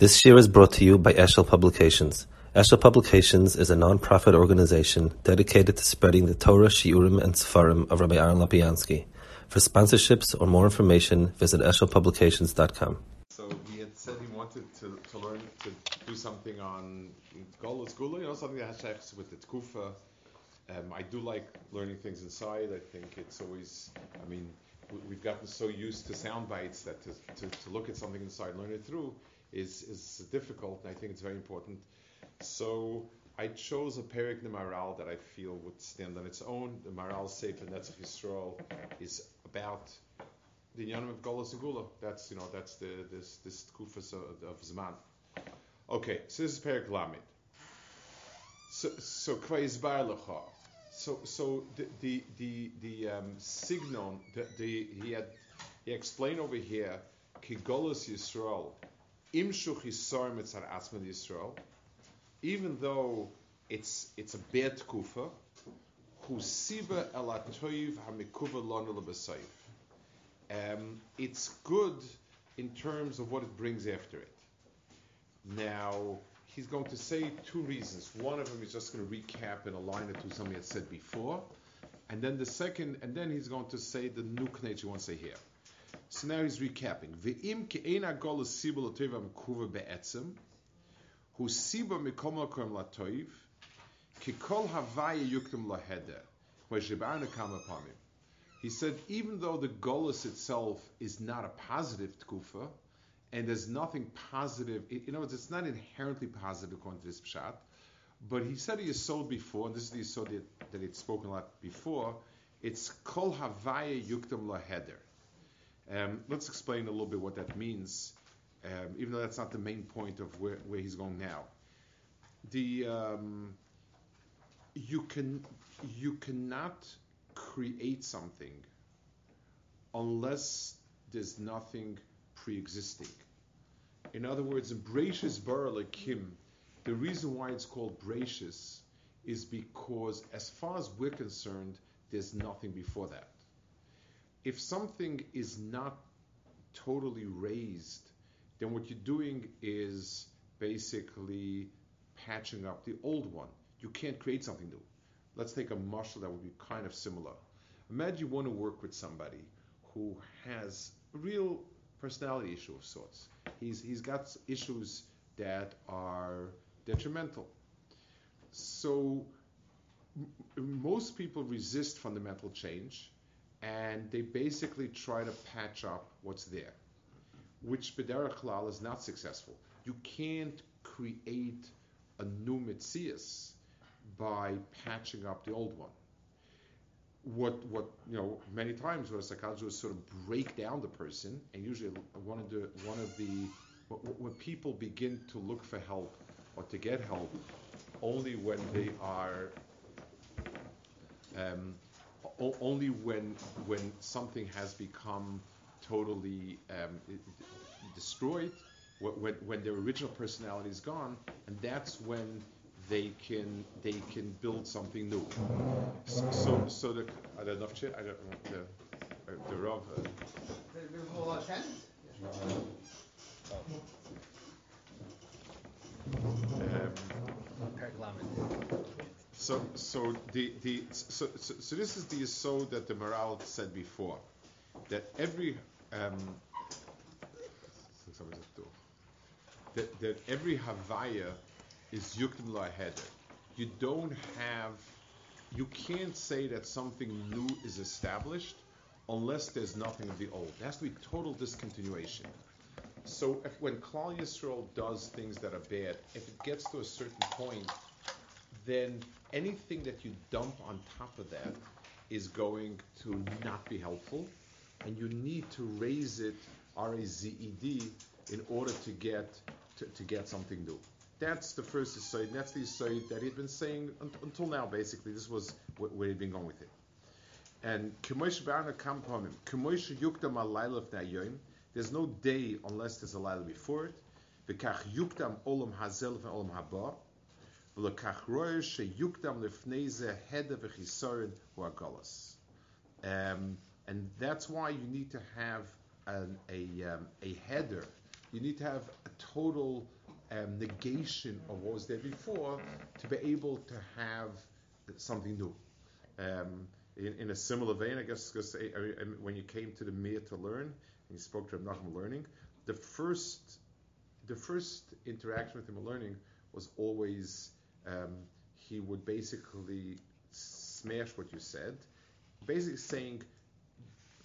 This year is brought to you by Eshel Publications. Eshel Publications is a non-profit organization dedicated to spreading the Torah, Shiurim, and Sefarim of Rabbi Aaron Lapiansky. For sponsorships or more information, visit eshelpublications.com. So he had said he wanted to, to learn to do something on Golos Gula, you know, something that has shaykhs with the Tkufa. Um, I do like learning things inside. I think it's always, I mean, we, we've gotten so used to sound bites that to, to, to look at something inside, learn it through, is, is difficult, and I think it's very important. So I chose a Perik Maharal that I feel would stand on its own. The Maharal Sefer Netzach Yisrael is about the Yanim of Golos Gula. That's you know that's the this this kufas of, of Zman. Okay, so this is Perik Lamed. So so Lecha. So so the the the, the um, signal the, the he had he explained over here Kigolos Yisrael Even though it's it's a bad kufa, husiba elatoiv hamikuva lonu Um It's good in terms of what it brings after it. Now he's going to say two reasons. One of them is just going to recap in a line or two something had said before, and then the second, and then he's going to say the new knech he wants to say here. So now he's recapping. Ve'im ke'ena golas sibul mikuva be'etzem hu siba mikoma kom latoiv, ki kol havaya yuktim laheder, he said, even though the golus itself is not a positive tkufa, and there's nothing positive, in other words, it's not inherently positive according to this pshat, but he said he is sold before, and this is the yisod that, that it's spoken a lot before, it's kol havaya yuktim laheder. Um, let's explain a little bit what that means um, even though that's not the main point of where, where he's going now. The um, you can you cannot create something unless there's nothing pre-existing. In other words, Brachis Bara Kim, the reason why it's called Brachis is because, as far as we're concerned, there's nothing before that. If something is not totally raised then what you're doing is basically patching up the old one. You can't create something new. Let's take a muscle that would be kind of similar. Imagine you want to work with somebody who has a real personality issue of sorts. He's, he's got issues that are detrimental. So m- most people resist fundamental change and they basically try to patch up what's there which Bederach Klal is not successful. You can't create a new Mitzias by patching up the old one. What what you know many times what a psychologist is sort of break down the person, and usually one of the one of the when people begin to look for help or to get help, only when they are um, only when when something has become totally um, destroyed, when, when their original personality is gone, and that's when they can they can build something new. So so, so the I don't know if I don't know the the Rav. Uh, um, so so the the so, so, so this is the so that the Maharal said before that every um, that, that every Havaya is Yuktim Laheder. You don't have, you can't say that something new is established unless there's nothing of the old. There has to be total discontinuation. So if, when Klal Yisrael does things that are bad, if it gets to a certain point, then anything that you dump on top of that is going to not be helpful and you need to raise it R-A-Z-E-D in order to get to, to get something new. That's the first aside. That's the aside that he'd been saying un- until now. Basically, this was wh- where he'd been going with it. And there's no day unless there's a laila before it. V'kach yukdam olam hazel ve'olam haba. Um, and that's why you need to have an, a, um, a header You need to have a total um, negation of what was there before to be able to have something new. Um, in, in, a similar vein, I guess, because when you came to the Mir to learn and you spoke to Reb Nachum learning, the first the first interaction with him learning was always um, he would basically smash what you said, basically saying,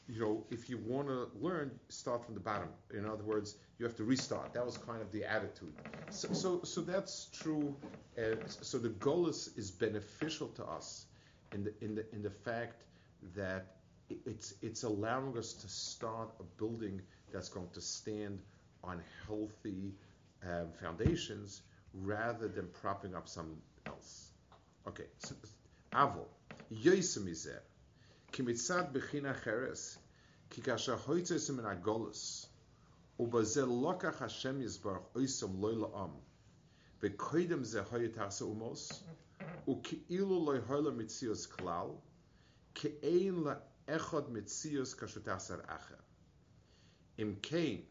you know, if you want to learn, start from the bottom. In other words, you have to restart. That was kind of the attitude. So, so, so that's true. Uh, so the Golas is beneficial to us in the in the in the fact that it's it's allowing us to start a building that's going to stand on healthy um, foundations rather than propping up something else. Okay, so Aval, Yoisimizeh, Kimitzad Bechina Cheres, Kikasha Hoitesim in agolus Ubazel Lokach Hashem Yisbarach Oisim Loila Am, Vekoidem Zehoyetasa Umos, Ukiilu Loihoila Mitzios Klal, Kein La Echod Mitzios Kashutasar Acher. Im Kain,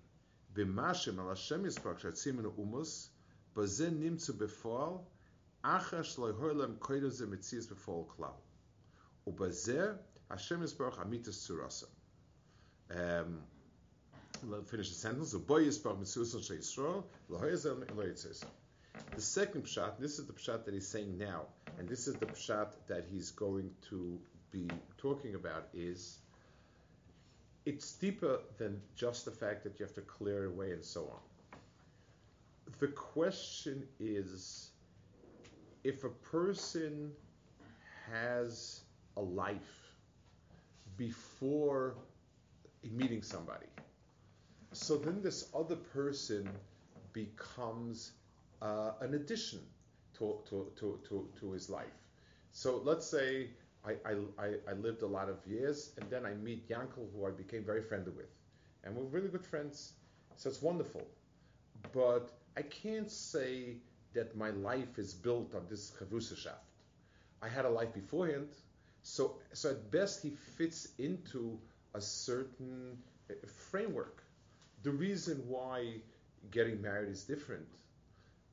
Bimashim Al Hashem Yisbarach Shatzim in Umos, Baze nimtzu befall, achas loihoilem koidoze mitzias befall klau. Ubaze, Hashem is baruch amitas tsurasa. Um, let's finish the sentence. The second pshat, this is the pshat that he's saying now, and this is the pshat that he's going to be talking about, is it's deeper than just the fact that you have to clear away and so on. The question is if a person has a life before meeting somebody, so then this other person becomes uh, an addition to, to, to, to, to his life. So let's say I, I, I lived a lot of years, and then I meet Yankel, who I became very friendly with. And we're really good friends. So it's wonderful. But I can't say that my life is built on this Chavusashaft. I had a life beforehand. So, so at best, he fits into a certain uh, framework. The reason why getting married is different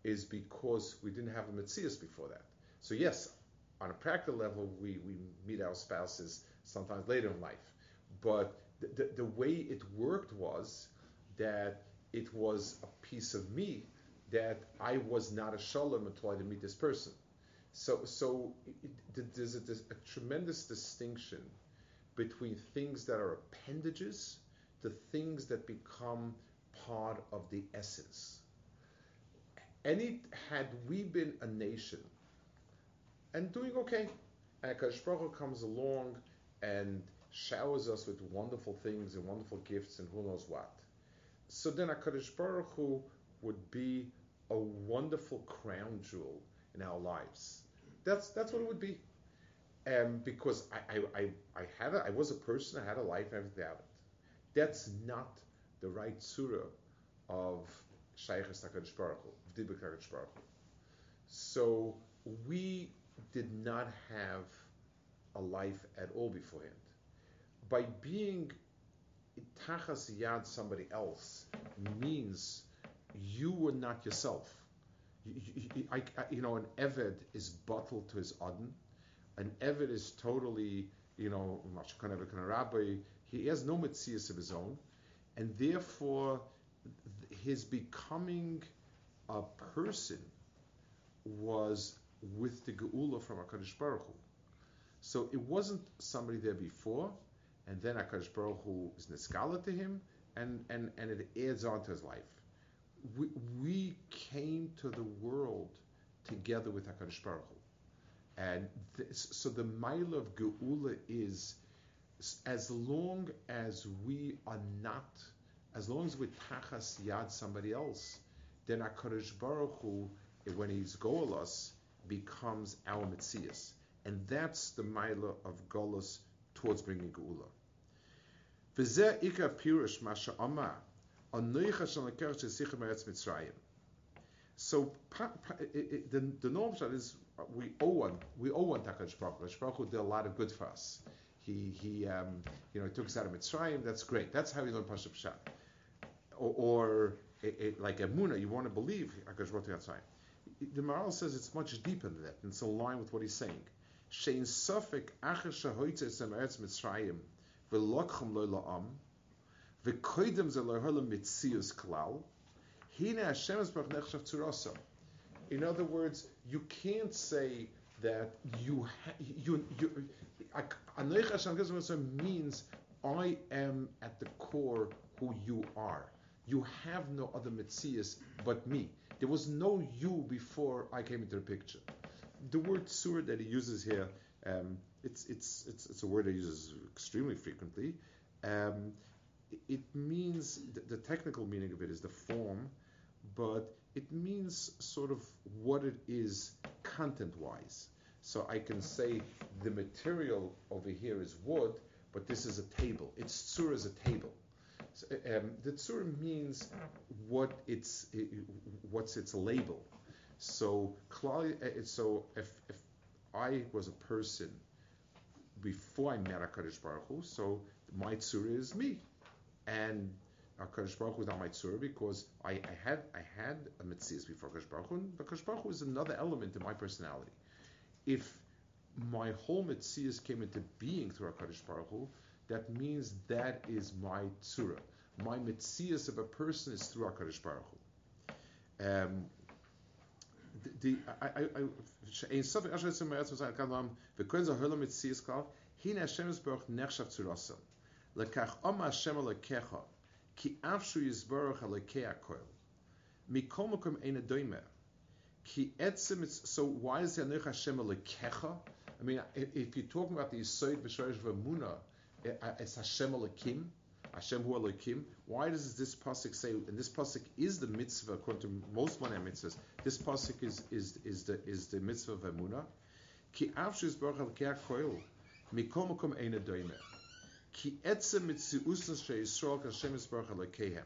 is because we didn't have a Metzias before that. So yes, on a practical level, we, we meet our spouses sometimes later in life. But the, the, the way it worked was that it was a piece of me that I was not a shalom until I didn't meet this person. So, so it, there's, a, there's a tremendous distinction between things that are appendages the things that become part of the essence. Any had we been a nation and doing okay, and Baruch comes along and showers us with wonderful things and wonderful gifts and who knows what. So then Akash Baruch Hu would be a wonderful crown jewel in our lives. That's that's what it would be. Um, because I, I, I, I had a, I was a person, I had a life, everything out. That's not the right surah of Shaykh's HaKadosh Baruch Hu, So we did not have a life at all beforehand. By being tachas yad somebody else means you were not yourself. You, I, I, you know, an Eved is bottled to his Adon. An Eved is totally, you know, he has no mitzias of his own, and therefore his becoming a person was with the geula from Hakadosh Baruch Hu. So it wasn't somebody there before, and then Hakadosh Baruch Hu is niskala to him, and, and, and it adds on to his life. We, we came to the world together with Hakadosh Baruch Hu, and this, so the mile of geula is as long as we are not, as long as we tachas yad somebody else, then HaKadosh Baruch Hu, when he's golos, becomes our Metzias. And that's the Maila of Golos towards bringing Geula. V'zeh ikar pirush masha amar, anoicha shal nekar shesichem eretz Mitzrayim. So the, the norm is we owe one, we owe one Takadosh Baruch Hu. Baruch did a lot of good for us. He, he um, you know, he took us out of Mitzrayim. That's great. That's how we learn Pashup Pshat. Or, or it, it, like Emuna, you want to believe Hakadosh Baruch Hu. The Maharal says it's much deeper than that, it's line with what he's saying. Shein sofik acher shahoitze esem eretz Mitzrayim v'lokchem lo la'am v'koidem ze lo holam mitzius klal hine Hashem esbach nechshav tzurasa. In other words, you can't say that you you you Anoich Hashem Gizim means I am at the core who you are. You have no other mitzias but me. There was no you before I came into the picture. The word sur that he uses here, um, it's, it's, it's, it's a word he uses extremely frequently. Um, it means, the, technical meaning of it is the form, but it means sort of what it is content wise. So I can say the material over here is wood, but this is a table. Its tsur is a table. So, um, the tsur means what its it, what's its label. So so if, if I was a person before I met Hakadosh Baruch Hu, so my tsur is me, and Hakadosh Baruch Hu is not my tsur because I, I had I had a mitzvah before Hakadosh Baruch Hu. And Hakadosh Baruch Hu is another element in my personality. If my whole mitzvahs came into being through Hakadosh Baruch Hu, that means that is my tzura. My mitzias of a person is through HaKadosh Baruch Hu. Um, the I I in Sofik Asher Tzim Meretz Mosai Kalam um, v'koin zahol mitzias kal hin Hashem Baruch nechshav tzurasa lekach om Hashem alekecha ki afshu yizbaruch alekei akoil mikol makom ein adoyme ki etzim so why is there nech Hashem alekecha? I mean if, you're talking about the Yisoid B'Shorish V'Muna eh, eh, it's Hashem Elokim, Hashem Hu Elokim. Why does this pasuk say? And this pasuk is the mitzvah according to most Monei mitzvahs. This pasuk is is is the is the mitzvah of Emuna. Ki avshus baruch al koil mikom makom ein adoyme. Ki etzem mitziusas she Yisrael kashem baruch alekehem.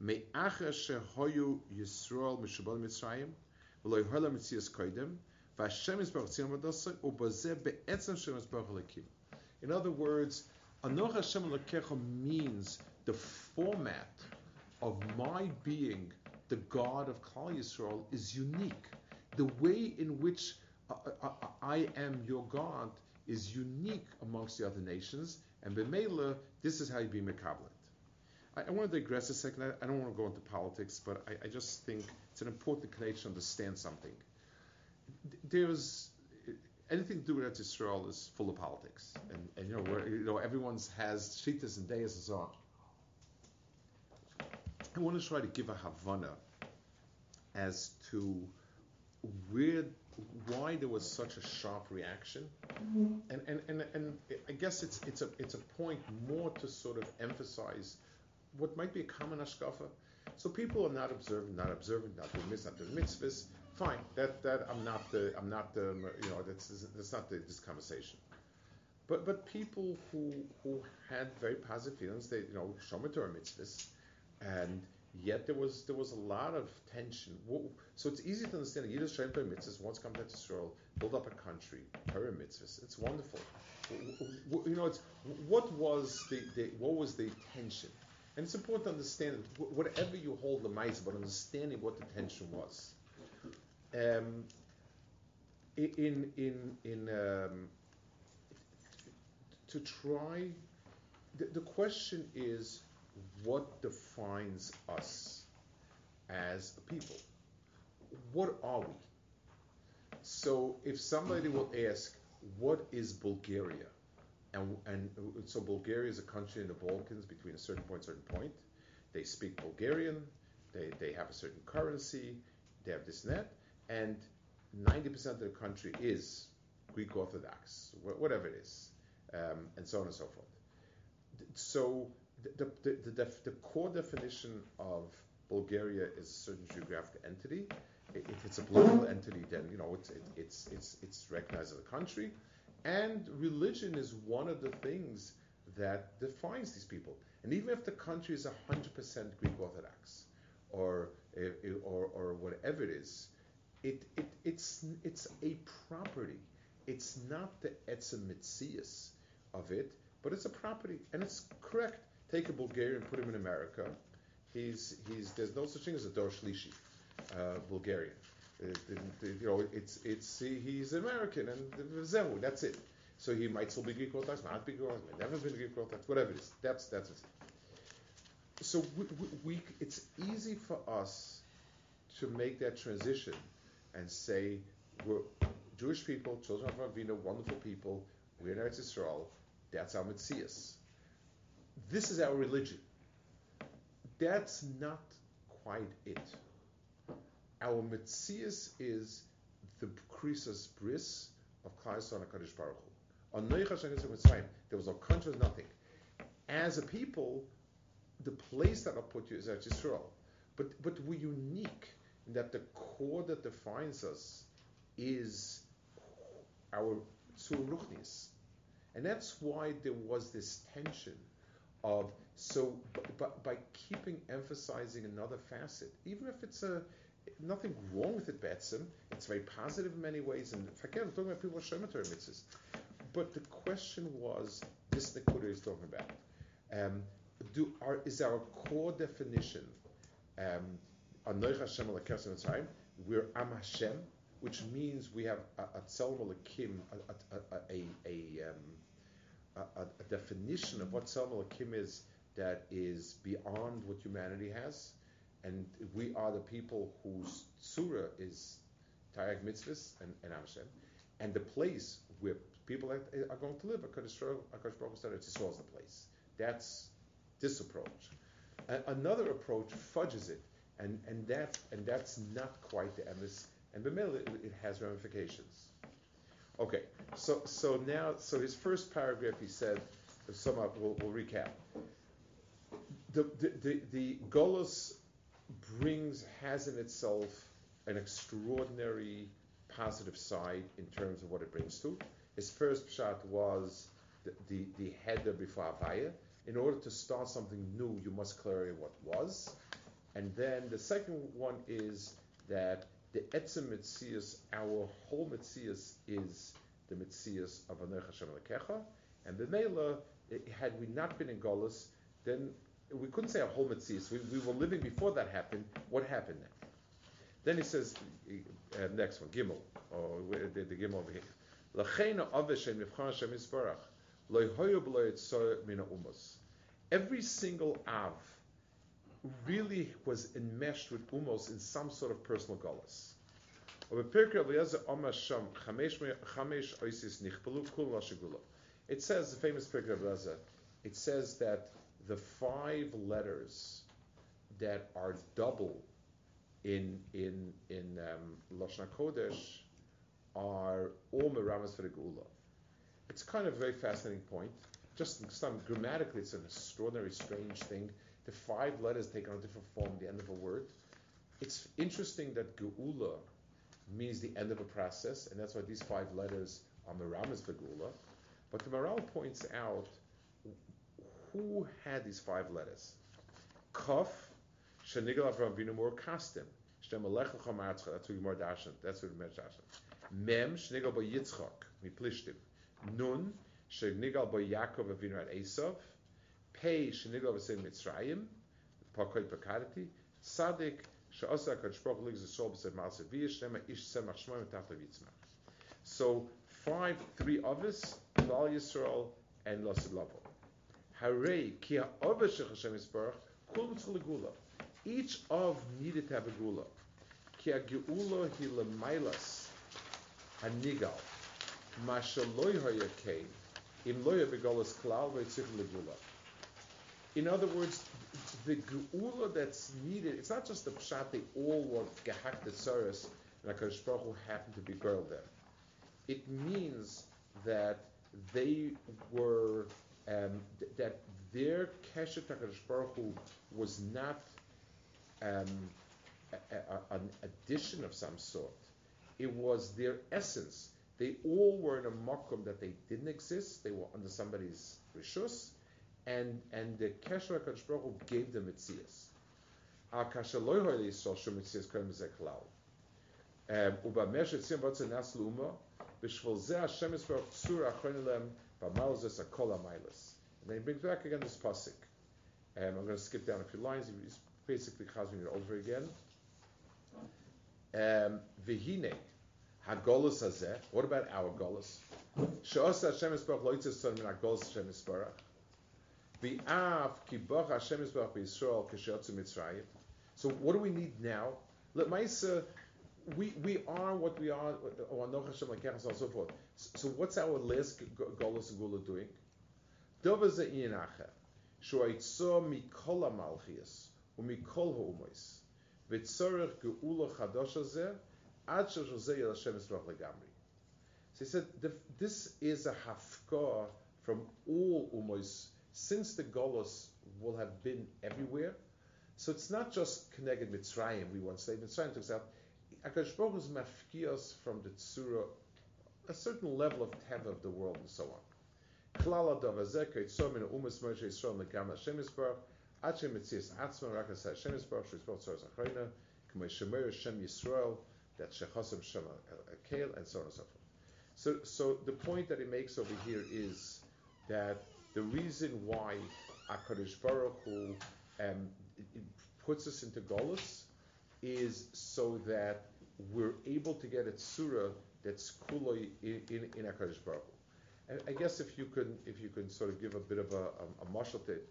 Me'acher shehoyu Yisrael mishabal Mitzrayim v'lo yhola mitzias koidem v'Hashem baruch tziyam v'dosai u'bazeh be'etzem shem baruch alekim. In other words, Anoch Hashem Lekecha means the format of my being the God of Klal Yisrael is unique. The way in which uh, uh, uh, I am your God is unique amongst the other nations, and Bemela, this is how you be Mekablet. I, I want to digress a second. I, I, don't want to go into politics, but I, I just think it's an important connection to understand something. There's anything to do with Israel is full of politics, and, and you know where you know everyone's has shitas and days and so on. I want to try to give a havana as to where why there was such a sharp reaction, mm-hmm. and, and, and, and I guess it's it's a it's a point more to sort of emphasize what might be a common ashkafa. So people are not observant, not observant, not doing mitzvahs, not doing mitzvahs fine. That that I'm not the I'm not the you know that's that's not the, this conversation. But but people who who had very positive feelings, they you know shomer Torah mitzvahs, and yet there was there was a lot of tension. So it's easy to understand. You Yiddish shomer Torah mitzvahs once come back to Israel, build up a country, Torah mitzvahs. It's wonderful. You know, it's what was the, the what was the tension. And it's important to understand whatever you hold the mice, but understanding what the tension was um, in in in um, to try. The, the question is, what defines us as a people? What are we? So, if somebody will ask, what is Bulgaria? And, and so Bulgaria is a country in the Balkans between a certain point, certain point. They speak Bulgarian. They, they have a certain currency. They have this and that and 90% of the country is Greek Orthodox, whatever it is, um, and so on and so forth. So the, the, the, the, core definition of Bulgaria is a certain geographic entity. If it's a political entity, then you know it's it, it's it's it's recognized as a country, and religion is one of the things that defines these people. And even if the country is 100% Greek Orthodox, or or or whatever it is, it, it, it's, it's a property. It's not the etzem mitzias of it, but it's a property. And it's correct. Take a Bulgarian, put him in America. He's he's there's no such thing as a Dor Shlishi, uh, Bulgarian. Uh, you know, it's it's he's American and that's it. So he might still be Greek Orthodox, not be Greek Orthodox, never been Greek Orthodox, whatever it is. That's that's it. So we, we, we it's easy for us to make that transition and say we're Jewish people, children of Avinu, wonderful people. We're in Eretz Yisrael. That's our Metzias. This is our religion. That's not quite it. Our Metzias is the Krisas Bris of Yisrael and HaKadosh Baruch Hu. There was no country, nothing. As a people, the place that I put you is Eretz Yisrael. But, but we're unique that the core that defines us is our Tzur Ruchnis. And that's why there was this tension of, so b- b- by keeping emphasizing another facet, even if it's a, nothing wrong with it, Betsim, it's very positive in many ways, and forget, I'm talking about people with mitzvahs. But the question was, this Nakuda is talking about. Um, do, are, is our core definition um, Anoich Hashem Mitzrayim. We're Am Hashem, which means we have a, a a, a, a, um, a, a definition of what Tzelem Elokim is that is beyond what humanity has, and we are the people whose surah is Tayag Mitzvahs and, and Am Hashem, and the place where people are, are going to live. Hakadosh Baruch Hu said Yisrael is the place. That's this approach. Another approach fudges it, and, and that and that's not quite the emes, and b'mel it, it has ramifications. Okay, so so now so his first paragraph he said, sum up, we'll, we'll recap. The the the, the Golos brings has in itself an extraordinary positive side in terms of what it brings to. His first shot was the, the, the header before Avaya. In order to start something new, you must clarify what was. And then the second one is that the Etzem Metzias, our whole Metzias is the Metzias of Aner Hashem Lekecha. And B'meila, had we not been in Golis, then we couldn't say our whole Metzias. We, we were living before that happened. What happened then? Then he says, uh, next one, Gimel, or the, the Gimel over here. L'cheina aveshem nivchan Hashem Yisbarach, lo hoyu b'lo yitzor mina umos. Every single Av really was enmeshed with umos in some sort of personal galus. It says, the famous Pirkei of it says that the five letters that are double in in in um, Lashon Kodesh are all meramas for the. It's kind of a very fascinating point. Just some grammatically, it's an extraordinary, strange thing. The five letters take on a different form at the end of a word. It's interesting that Geula means the end of a process, and that's why these five letters are meramas for Geula. But the Maharal points out who had these five letters. Kaf, Shanigal Avram Avinu Mor Kastim. Shtem Alecha Chamatzcha. That's what Gemara Dashan. That's what Gemara Dashan. Mem Shnigal Bo Yitzchak Miplishtim. Nun Shnigal Bo Yaakov Avinu at Esav. V'Sein Mitzrayim. B'Sein Ma'aseh Ish. So five, three of us, Klal Yisrael and Lasid Lavo. Hare ki ha'over shech Hashem Yisbarach. Each of needed to have a gula. Ki hi hanigal. Ma shaloi im lo begolas klal v'yitzich. In other words, the geula that's needed, it's not just the pshat they all want gehakt the tsaris and HaKadosh Baruch Hu happened to beguil them. It means that they were um, th- that their keshet Hakadosh Baruch Hu was not um, a, a- an addition of some sort. It was their essence. They all were in a makom that they didn't exist. They were under somebody's rishus, and and the keshet Hakadosh Baruch Hu gave them mitzias. Al kasher loy hoy yisrael shum mitzias koyim klal. Um, uba meshet tzim vatze nas luma, b'shvol ze Hashem yisbarach tzur achron lem b'mal zes akol ha'mailas. And then he brings back again this pasuk. Um, I'm going to skip down a few lines. He's basically chazing it over again. Um, Vihine, hagolus hazeh. What about our golus? She'osa Hashem Yisbarach lo yitzis son min hagolus Hashem Yisbarach. So what do we need now? We we are what we are. And so forth. So what's our last golus and gula doing? So he said, this is a hafkah from all umois, since the Golos will have been everywhere. So it's not just connected with Mitzrayim, we once say. Mitzrayim talks out, Akash Baruch is mafkios from the Tzura, a certain level of teva of the world and so on. Klala davazek, yitzom min umas Moshe Yisrael megam Hashem Yisbarach, ad shem mitzias atzma rakas Hashem Yisbarach, shizbarach tzor zachrayna, k'may shemer Hashem Yisrael, that shechosem shem akel, and so on and so forth. So, so the point that he makes over here is that the reason why Hakadosh Baruch Hu um, puts us into Golus is so that we're able to get a tzura that's kuloi in in, in Hakadosh Baruch Hu. And I guess if you can if you can sort of give a bit of a, a, a it,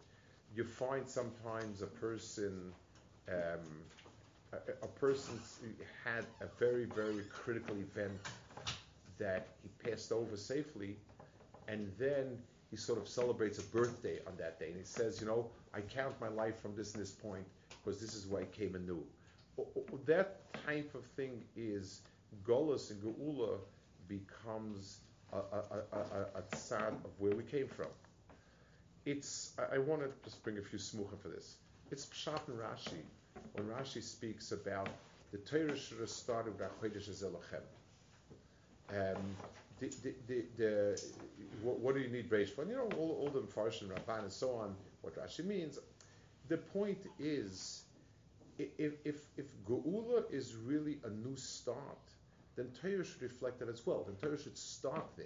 you find sometimes a person. Um, a, a person had a very, very critical event that he passed over safely, and then he sort of celebrates a birthday on that day, and he says, you know, I count my life from this and this point because this is where I came anew. That type of thing is Golas and Geula becomes a, a, a, a, tzad of where we came from. It's I, I want to just bring a few smucha for this. It's Pshat and Rashi when Rashi speaks about the Torah should have started with Chodesh Zelachem. Um, the, the, the, what, what do you need Reish for? And you know, all, all the and Ramban and so on, what Rashi means. The point is, if, if, if Geula is really a new start, then Torah should reflect that as well. Then Torah should start there.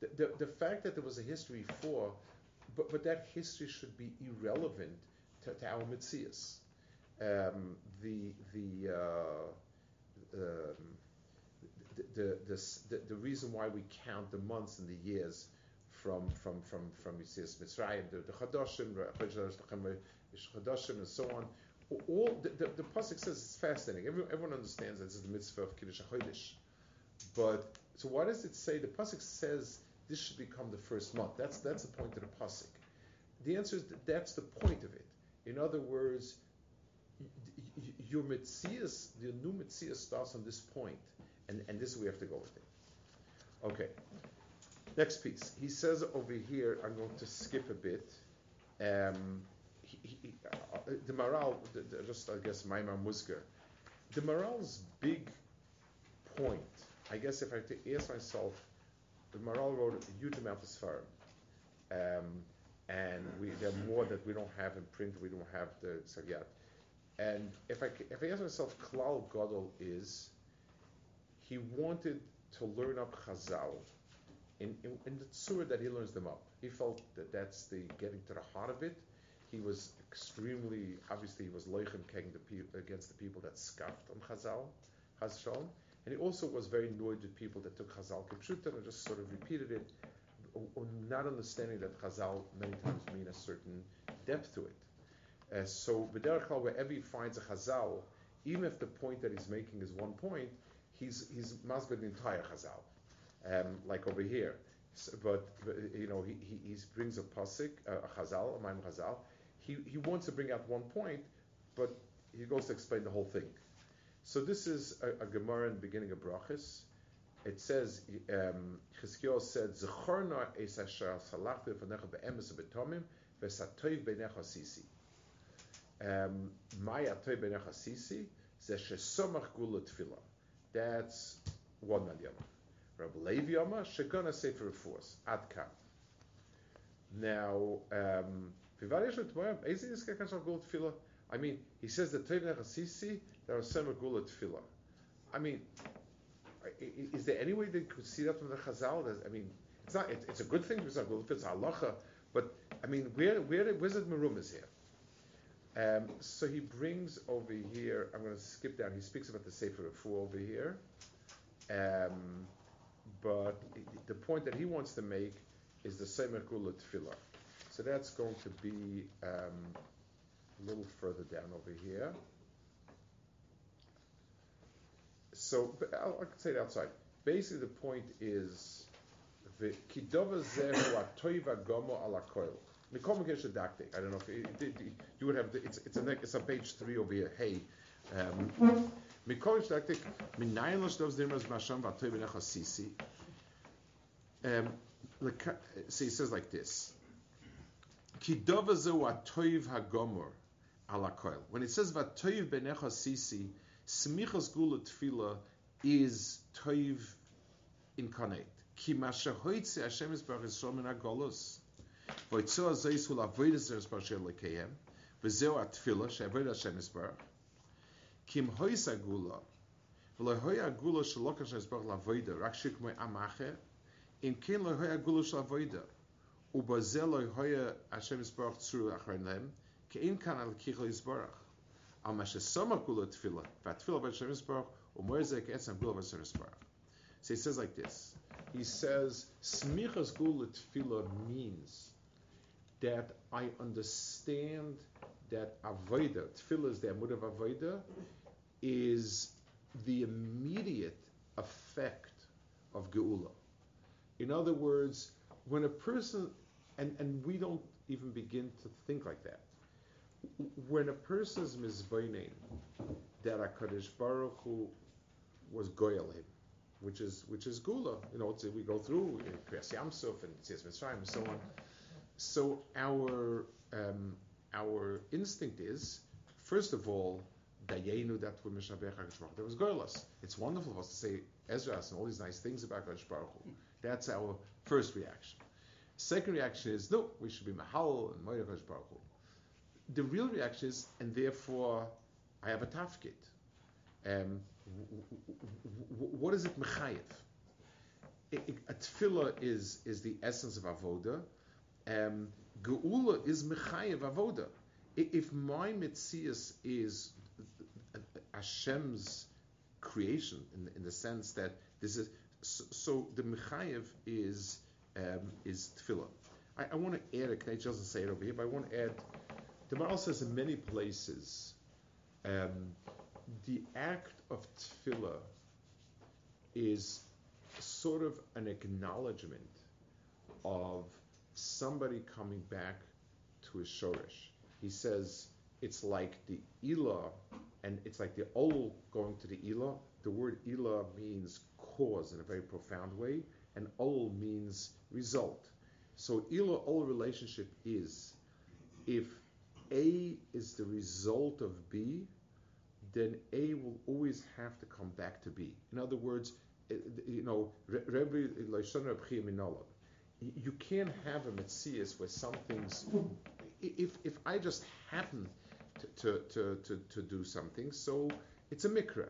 The, the, the fact that there was a history before, but, but that history should be irrelevant to, to our Metzias. Um, the the uh, um, the, the, the, the, reason why we count the months and the years from from from from Yitzias Mitzrayim, the, the Chadoshim, and so on. All the, the, the pasuk says it's fascinating. Everyone, everyone understands that this is the mitzvah of Kiddush HaChodesh. But so why does it say the pasuk says this should become the first month? That's that's the point of the pasuk. The answer is that that's the point of it. In other words, your mitzias, the new mitzias starts on this point and, and this is we have to go with it. Okay. Next piece. He says over here, I'm going to skip a bit. Um, he, he, uh, the Maharal, the, the, just I guess Maimar Musger, the Maharal's big point, I guess if I ask myself, the Maharal wrote a huge amount of. Um, and we, there are more that we don't have in print, we don't have the Sagyat. And if I, if I ask myself, Klal Godel is, he wanted to learn up Chazal in, in, in, the that he learns them up. He felt that that's the getting to the heart of it. He was extremely, obviously, he was loichem against the people that scoffed on Chazal, Chazal, and he also was very annoyed with people that took Chazal kipshuta and just sort of repeated it, not understanding that Chazal many times mean a certain depth to it. Uh, so, B'derech wherever he finds a Chazal, even if the point that he's making is one point, he's he's masbid the entire Chazal, um, like over here. So, but, but, you know, he, he, brings a pasuk, a Chazal, a Maim Chazal. He he wants to bring out one point, but he goes to explain the whole thing. So this is a, a Gemara in the beginning of Brachis. It says, um, Chizkiel said, "Zechorna es asher salachtu v'necha be'emes betomim v'satoiv b'necha sisi." Um, Maya toiv b'necha sisi ze shesomach gula tefillah. That's one million. Rabbi Levi Yama, Shekana Sefer Force, Adka. Now, um, I mean, he says that Tevin Chasisi, there are some Gula Tefillah. I mean, is there any way they could see that from the Chazal? I mean, it's not. It, it's a good thing because it's halacha. But I mean, where where where's the marumas here? Um, so he brings over here, I'm going to skip down, he speaks about the Sefer Refu over here. Um, but the point that he wants to make is the Semer Kula Tefillah. So that's going to be um, a little further down over here. So I'll, I can say it outside. Basically, the point is the kidova zehu atoiva gomo ala koil. I don't know if it, it, you would have. The, it's it's, a, it's on page three over here. Hey. Um, um, so he says like this. When it says vatoiv benecha sisi, smichas gula tefila is toiv incarnate. Ki masha hoitze Hashem is baruch min hagolus. Lekayem. V'zeu atfila Hashem. Kim hois agula. V'lo hoi agula Hashem. Rak amache. Kin lo hoi agula. So he says like this. He says, Smichas Gula Tefillah means that I understand that Avodah, Tefillah the Amud of Avodah, is the immediate effect of Geula. In other words, when a person, and, and we don't even begin to think like that, when a person is mizbainin, that HaKadosh Baruch Hu was goyal him, which is which is gula. You know, we go through Kriyas Yamsuf and Tzias Mitzrayim and so on. So our um, our instinct is, first of all, Dayenu that we Mishabech There was goylas. It's wonderful for us to say Ezra and all these nice things about Kadosh Baruch Hu. That's our first reaction. Second reaction is no, we should be Mahal and Moed Kadosh Baruch Hu. The real reaction is, and therefore, I have a tafkit. Um, what is it mechayev? A tefillah is is the essence of avoda. Um, Geula is mechayev avoda. If my mitzias is Hashem's creation, in, in the sense that this is so, the mechayev is um, is tefillah. I, I want to add. Knech doesn't say it over here, but I want to add. The Maharal says in many places. Um, the act of tefillah is sort of an acknowledgement of somebody coming back to his shorish. He says it's like the ilah, and it's like the ol going to the ilah. The word ilah means cause in a very profound way, and ol means result. So ilah ol relationship is if A is the result of B, then A will always have to come back to B. In other words, eh, you know, Rebbe you can't have a Metzias where something's. If, if I just happen to, to, to, to, do something, so it's a mikra.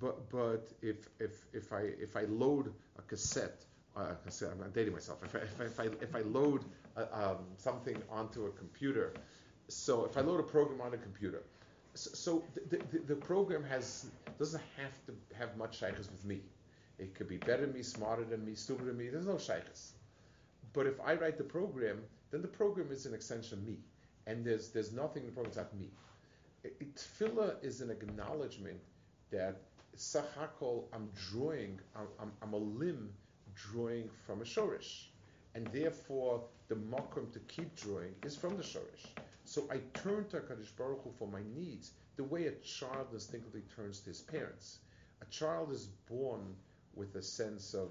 But but if if if I if I load a cassette, uh, cassette I'm dating myself. If I if I, if I, if I load uh, um, something onto a computer, so if I load a program on a computer, so the, the, the, program has doesn't have to have much shaykhs with me. It could be better than me, smarter than me, stupider than me. There's no shaykhs. But if I write the program, then the program is an extension of me, and there's there's nothing in the program except me. Tefillah is an acknowledgement that sachakol I'm drawing, I'm, I'm, I'm, a limb drawing from a shorish, and therefore the makom to keep drawing is from the shorish. So I turn to HaKadosh Baruch Hu for my needs the way a child instinctively turns to his parents. A child is born with a sense of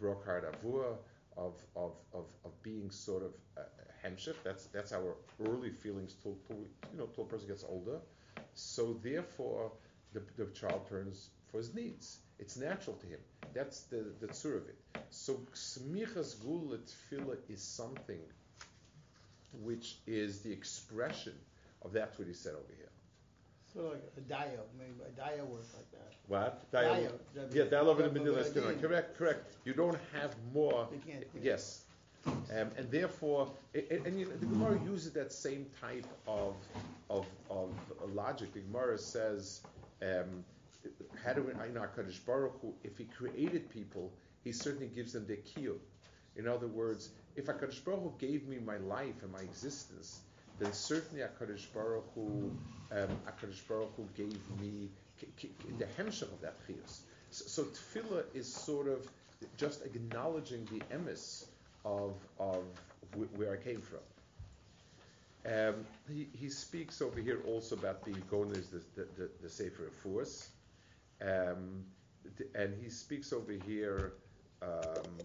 brokard avua, of, of, of, of being sort of a. That's, that's our early feelings till, till, you know, till a person gets older. So therefore, the, the child turns for his needs. It's natural to him. That's the, the tzur of it. So smichas gula tefillah is something which is the expression of that what he said over here. So like a dia, maybe a dia works like that. What? Dia, yeah, dia over the middle is correct. Correct. You don't have more. You can't. Yes. Um, and therefore, it, it- and you know, the Gemara uses that same type of, of, of logic. The Gemara says, um, how do we, know, HaKadosh Baruch Hu, if he created people, he certainly gives them their kiyum. In other words, if HaKadosh Baruch Hu gave me my life and my existence, then certainly HaKadosh Baruch Hu, um, HaKadosh Baruch Hu gave me k- k- the hemshech of that chiyus. So, so tefillah is sort of just acknowledging the emes of, of wh- where I came from. Um, he, he speaks over here also about the Gonas, the, the, the, the Sefer of Force. Um, and he speaks over here um,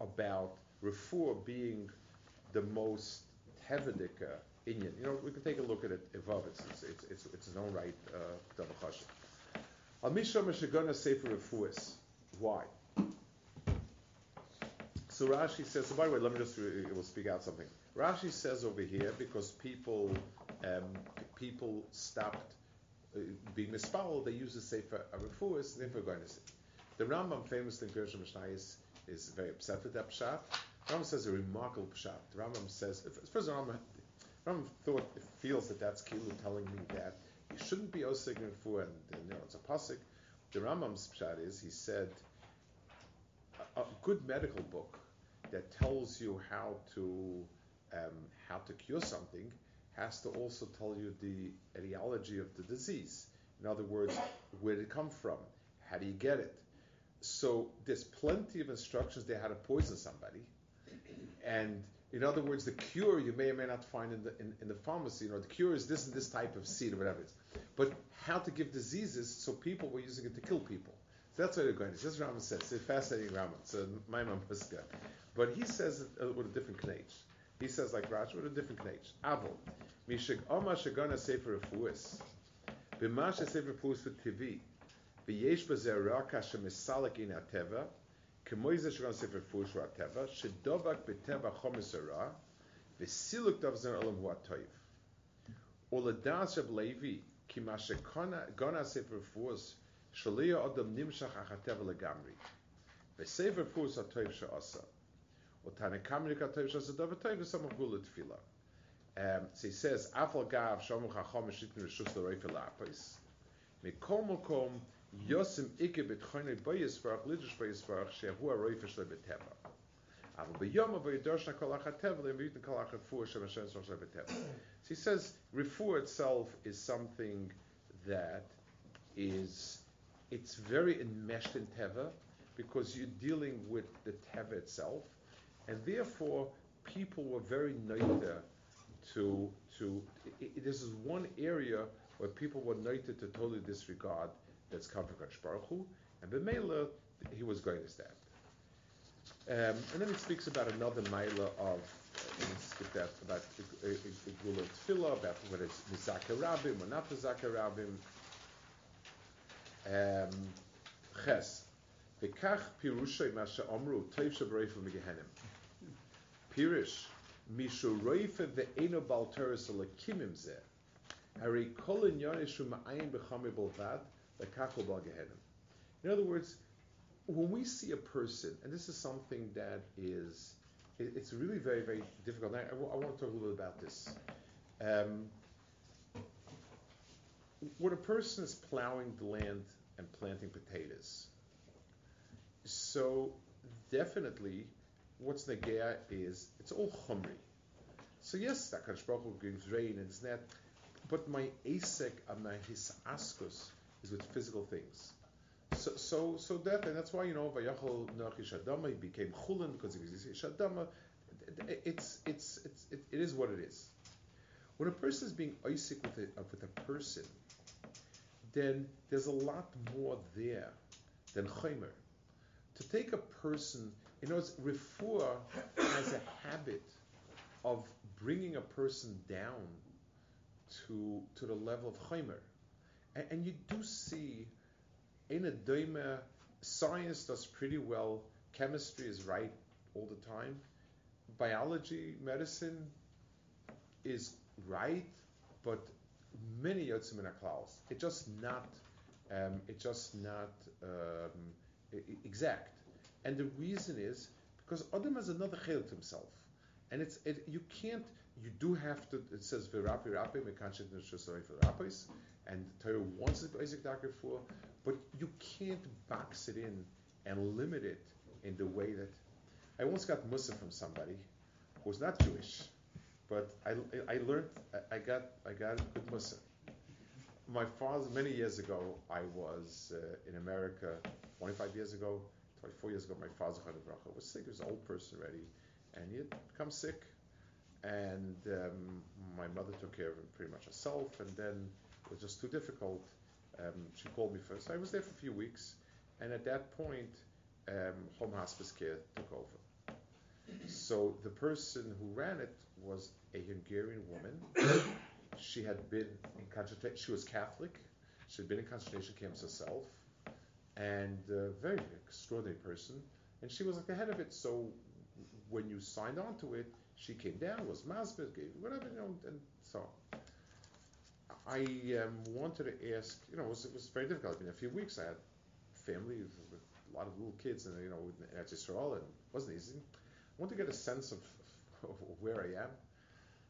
about refuah being the most tevedika Inyan. You know, we can take a look at it. Evav, it's it's it's, it's, it's own right. uh, Double chashuv. Al mishra meshagana sefer refuahs. Why? So Rashi says. So by the way, let me just re- will speak out something. Rashi says over here because people um, people stopped uh, being mispalled. They use the sefer refuahs. Therefore, going to say. The Rambam, famous in Gershom Mishnah, is, very upset with that pshat. Rambam says a remarkable pshat. The Rambam says, first of all, Rambam, Rambam thought, feels that that's Kilu telling me that you shouldn't be osig for and you know it's a pasuk. The Rambam's pshat is he said a, a good medical book that tells you how to um, how to cure something has to also tell you the etiology of the disease. In other words, where did it come from? How do you get it? So there's plenty of instructions there how to poison somebody, and in other words, the cure you may or may not find in the in, in the pharmacy. Know, the cure is this and this type of seed or whatever it is. But how to give diseases, so people were using it to kill people. So that's what they're going to. This Rambam says. It's a fascinating Rambam. So my mom was good. But he says it uh, with a different knage. He says like Rashi with a different knage. Avol. Mishig Oma Shagana Sefer Refuis. B'masha Sefer Refuis for TV. V'yesh b'zeh raka shemisalik in ateva. Kemoize Shran Sefer Fush Teva, Shedovak Beteva Chomesara, Vesiluk Olam Oladas Levi, Kimashe Gona Sefer Fush, Shalia Odom Nimshach Achateva Legamri. Vesefer Fush Gulut Um, so he says, Afal Gav Shomuch Yosim shehu. So he says, refu itself is something that is, it's very enmeshed in teva, because you're dealing with the teva itself, and therefore people were very neither to to. It, it, this is one area where people were neither to totally disregard that's come from Kadosh Baruch Hu, and B'meila, he was going to stand. Um, and then it speaks about another Maila of, uh, skip that, about Gula Tefillah, about whether it's Mizaka Rabim or not Mizaka Rabim. Um, Ches. V'kach pirushay ma she'omru, toiv she'bareif v'megehenim. Pirish, mishu roife ve'eno bal teres lekimim zeh. Ma'ayin b'chami bolvad, v'kach bal gehenim. In other words, when we see a person, and this is something that is, it- it's really very, very difficult. I, want to talk a little bit about this. Um, when a person is plowing the land and planting potatoes, so definitely what's negea is it's all chumri. So yes, that Baruch Hu gives rain and it's that, but my asek and my hisaskus is with physical things. So, so, so that, and that's why you know, Vayachol Noach Ishadama, he became Chulin because he was Ishadama. It's, it's, it's, it, is what it is. When a person is being Isaac with a, uh, with a person, then there's a lot more there than Chaymer. To take a person, you know, refuah has a habit of bringing a person down to to the level of Chaymer. And, and you do see in a doima, science does pretty well. Chemistry is right all the time. Biology, medicine is right, but many yotzim in klaus. It's just not. Um, it's just not um, exact. And the reason is Because Adam has another chayil to himself. And it's it, you can't you do have to it says v'rapi rapi mekanchet neshusay v'rapis and Torah wants it basic doctor for, but you can't box it in and limit it in the way that I once got musa from somebody who was not Jewish, but I, I learned I got I got good musa. My father many years ago I was uh, in America 25 years ago 24 years ago, my father was sick. He was an old person already, and he had become sick. And um, my mother took care of him pretty much herself. And then it was just too difficult. Um, she called me first. I was there for a few weeks, and at that point, um, home hospice care took over. So the person who ran it was a Hungarian woman. she had been in concentration. She was Catholic. She had been in concentration camps herself and a very extraordinary person. And she was like the head of it. So when you signed on to it, she came down, was masbid, gave whatever, you know, and so on. I um, wanted to ask, you know, it was, it was very difficult. I mean, a few weeks I had family with a lot of little kids, and you know, in Israel, and it wasn't easy. I wanted to get a sense of, of where I am.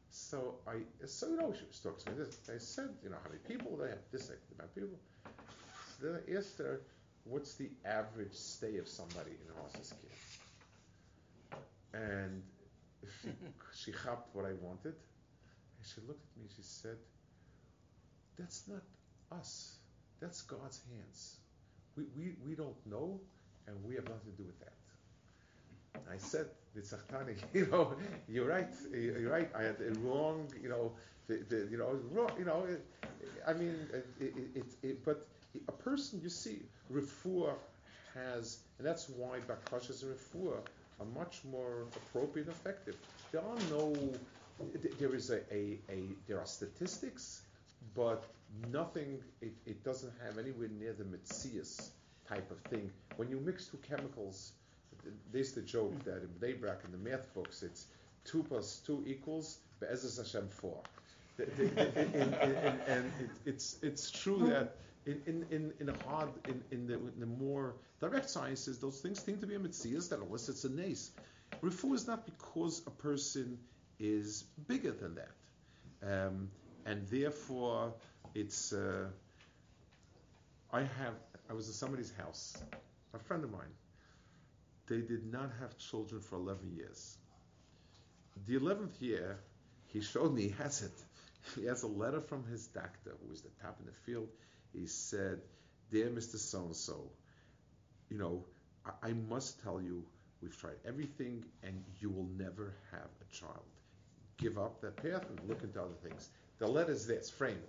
So I, so you know, she was talking to me. This, I said, you know, how many people they have, this amount of people. So then I asked her, what's the average stay of somebody in a hospice care? And she, she hopped what I wanted. And she looked at me, she said, That's not us. That's God's hands. We, we, we don't know, and we have nothing to do with that. I said, Nitzachtani, you know, you're right, you're right. I had a wrong, you know, the, the, you know, wrong, you know. I mean, it, it, it, but a person, you see, refuah has, and that's why bakashas and refuah are much more appropriate and effective. There are no, there is a, a, a there are statistics, but nothing, it, it doesn't have anywhere near the mitzias type of thing. When you mix two chemicals, there's the joke that in Daybrak in the math books, it's two plus two equals Be'ezes Hashem four. and, and, and it, it's it's true that in, in, in, in hard, in, in, the, in the more direct sciences, those things seem to be a mitzias that elicits a nace. Refu is not because a person is bigger than that. Um, and therefore, it's, uh, I have, I was in somebody's house, a friend of mine. They did not have children for 11 years. The 11th year, he showed me, he has it. He has a letter from his doctor, who is the top in the field he said, Dear Mr. So and so, you know, I, I must tell you, we've tried everything and you will never have a child. Give up that path and look into other things. The letter's there, it's framed.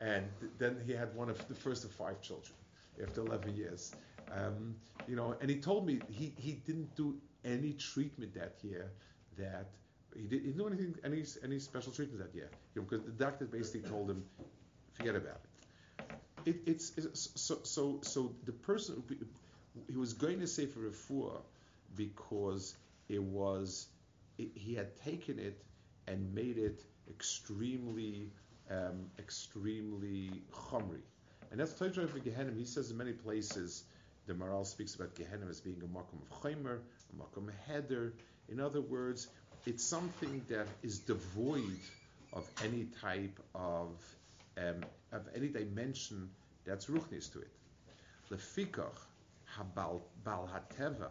And then he had one of the first of five children after 11 years. Um, you know, and he told me he, he didn't do any treatment that year that he, did, he didn't do anything, any, any special treatment that year. You know, because the doctor basically told him, forget about it it, it's, it's, so so so the person he was going to say for refuah because it was it, he had taken it and made it extremely um, extremely chomri, and that's Torah for Gehenim. He says in many places the Maharal speaks about Gehenim as being a makom of chaymer, a makom of heder. In other words, it's something that is devoid of any type of um, of any dimension that's ruchnis to it. Habal bal hateva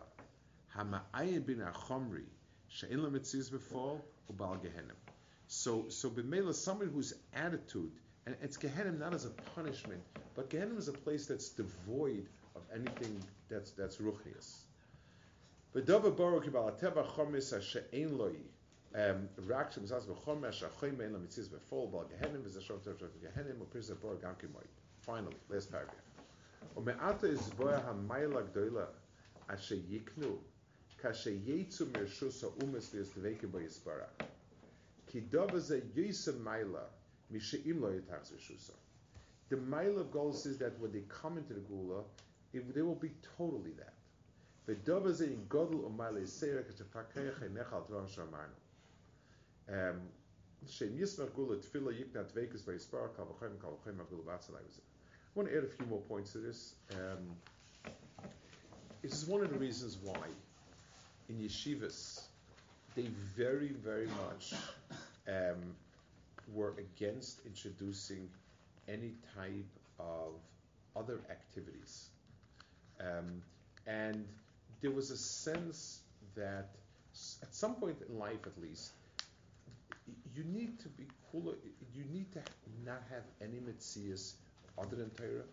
hama'ayin bin achomri she'in ubal gehenim. So, so b'meila, somebody whose attitude, and it's gehenim not as a punishment, but gehenim is a place that's devoid of anything that's that's ruchnius. Baruch hateva chomis loyi um. Finally, last paragraph. The mile of gold says that when they come into the gula, they will be totally that. Um, I want to add a few more points to this. Um, this is one of the reasons why in yeshivas, they very, very much um, were against introducing any type of other activities. Um, and there was a sense that at some point in life, at least, you need to be cooler. You need to not have any mitzias other than Torah.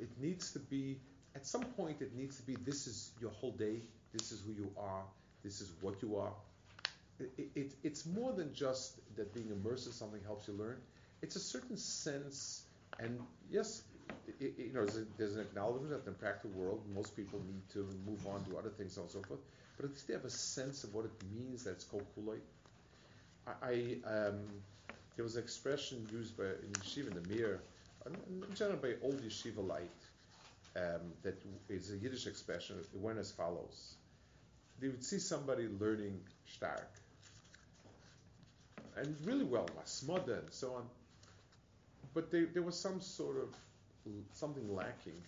It needs to be, at some point, it needs to be this is your whole day, this is who you are, this is what you are. It, it, it's more than just that being immersed in something helps you learn. It's a certain sense, and yes, i i you know, there's, a, there's an acknowledgement that in the practical world, most people need to move on to other things and so forth. But at least they have a sense of what it means that it's called kuloi. I, I um, there was an expression used by in yeshiva in the mirror, in general by old yeshiva light, um, that is a Yiddish expression. It went as follows: They would see somebody learning stark, and really well, masmada and so on. But they, there was some sort of something lacking.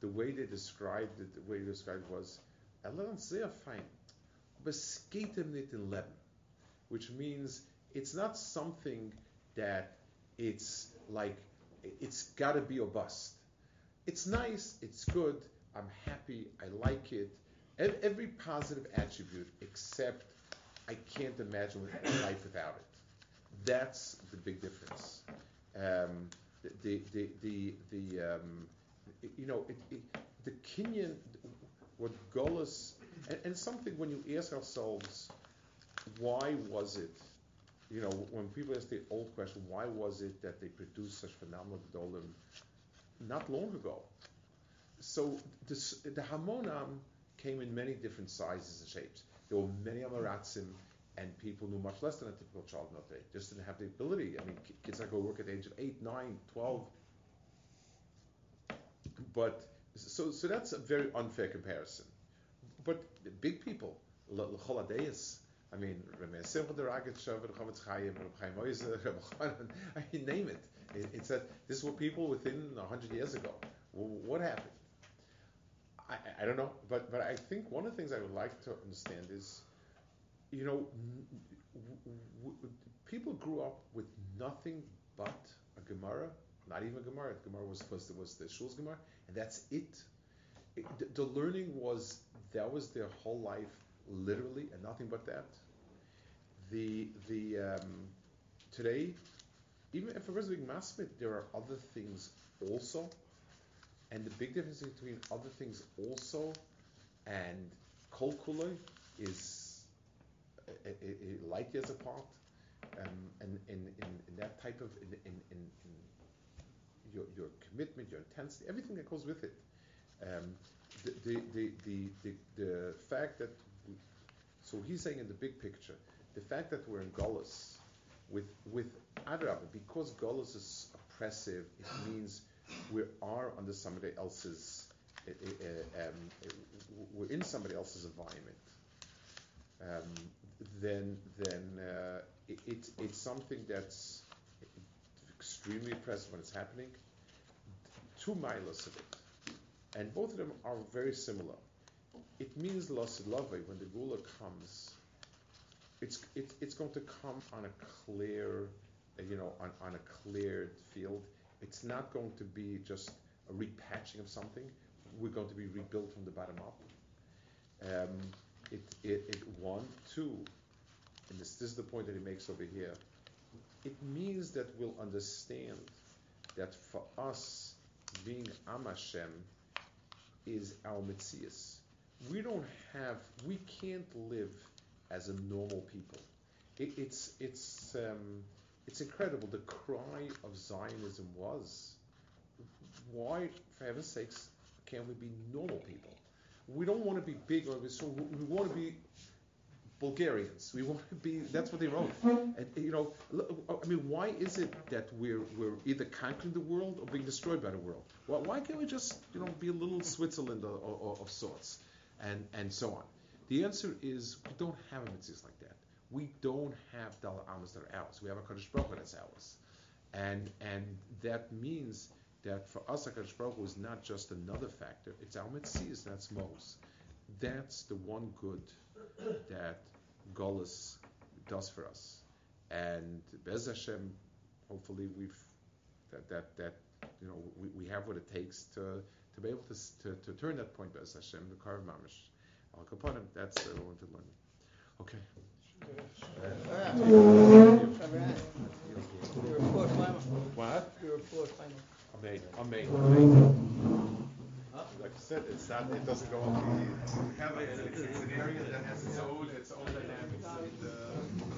The way they described it, the way they described it was, "Er lernt sehr fein, aber es in Leben," which means it's not something that it's like it's got to be a bust. It's nice, it's good, I'm happy, I like it. Every positive attribute except I can't imagine life without it. That's the big difference. Um, the the the the um, you know it, it, the Kenyan what Golas and, and something when you ask ourselves why was it you know when people ask the old question why was it that they produced such phenomenal gedolim not long ago so this, the Hamonam came in many different sizes and shapes there were many Amaratzim and people knew much less than a typical child in Notre Dame. Just didn't have the ability. I mean, kids that go work at the age of 8, 9, 12. But so, so that's a very unfair comparison. But big people, L'choladeus, I mean, Rebbe Simcha the Rogatchover, Rebbe Chofetz Chaim, Rebbe Chaim Oizer, Rebbe Chanan, I mean, name it. it. It's that this were people within 100 years ago. What happened? I, I- don't know, but, but I think one of the things I would like to understand is you know, w- w- people grew up with nothing but a Gemara, not even a Gemara. Gemara was was was the Shul's Gemara, and that's it. It- the, the learning was that was their whole life, literally, and nothing but that. The the um, today, even if a person being masmid, there are other things also, and the big difference between other things also and kol kuloi is a, a, a light years apart, um, and in, in, in that type of in, in, your, your commitment, your intensity, everything that goes with it. Um, the, the, the, the, the, fact that so he's saying in the big picture, the fact that we're in Golas with with Adrab, because Golas is oppressive, it means we are under somebody else's, uh, uh, um, uh, we're in somebody else's environment um, then then uh, it, it's it's something that's extremely oppressive when it's happening. Two milos of it, and both of them are very similar. It means losid love when the gula comes. It's it's it's going to come on a clear, uh, you know, on, on a cleared field. It's not going to be just a repatching of something. We're going to be rebuilt from the bottom up. Um, it, it, it one, two, and this, this is the point that he makes over here. It means that we'll understand that for us, being Am Hashem is our mitzias. We don't have, we can't live as a normal people. It, it's it's um, it's incredible. The cry of Zionism was, why, for heaven's sakes, can't we be normal people? We don't want to be big or so. We want to be Bulgarians. We want to be. That's what they wrote. And you know, I mean, why is it that we're we're either conquering the world or being destroyed by the world? Well, why can't we just you know be a little Switzerland or, or, of sorts, and and so on? The answer is we don't have a mitzvahs like that. We don't have Dal Amas that are ours. We have a Kadosh Baruch that's ours, and and that means that for us, HaKadosh Baruch is not just another factor, it's our mitzvahs, that's most. That's the one good that Golis does for us. And Bez Hashem, hopefully we've that that that you know we, we have what it takes to to be able to to, to turn that point Bez Hashem the Karv Mamish. Al Kaponim, that's what I wanted to learn. Okay. What? Amen. Amen. Amen. Like I said, it's not. It doesn't go on the. It's, it's an area that has its own its own dynamics. And, uh,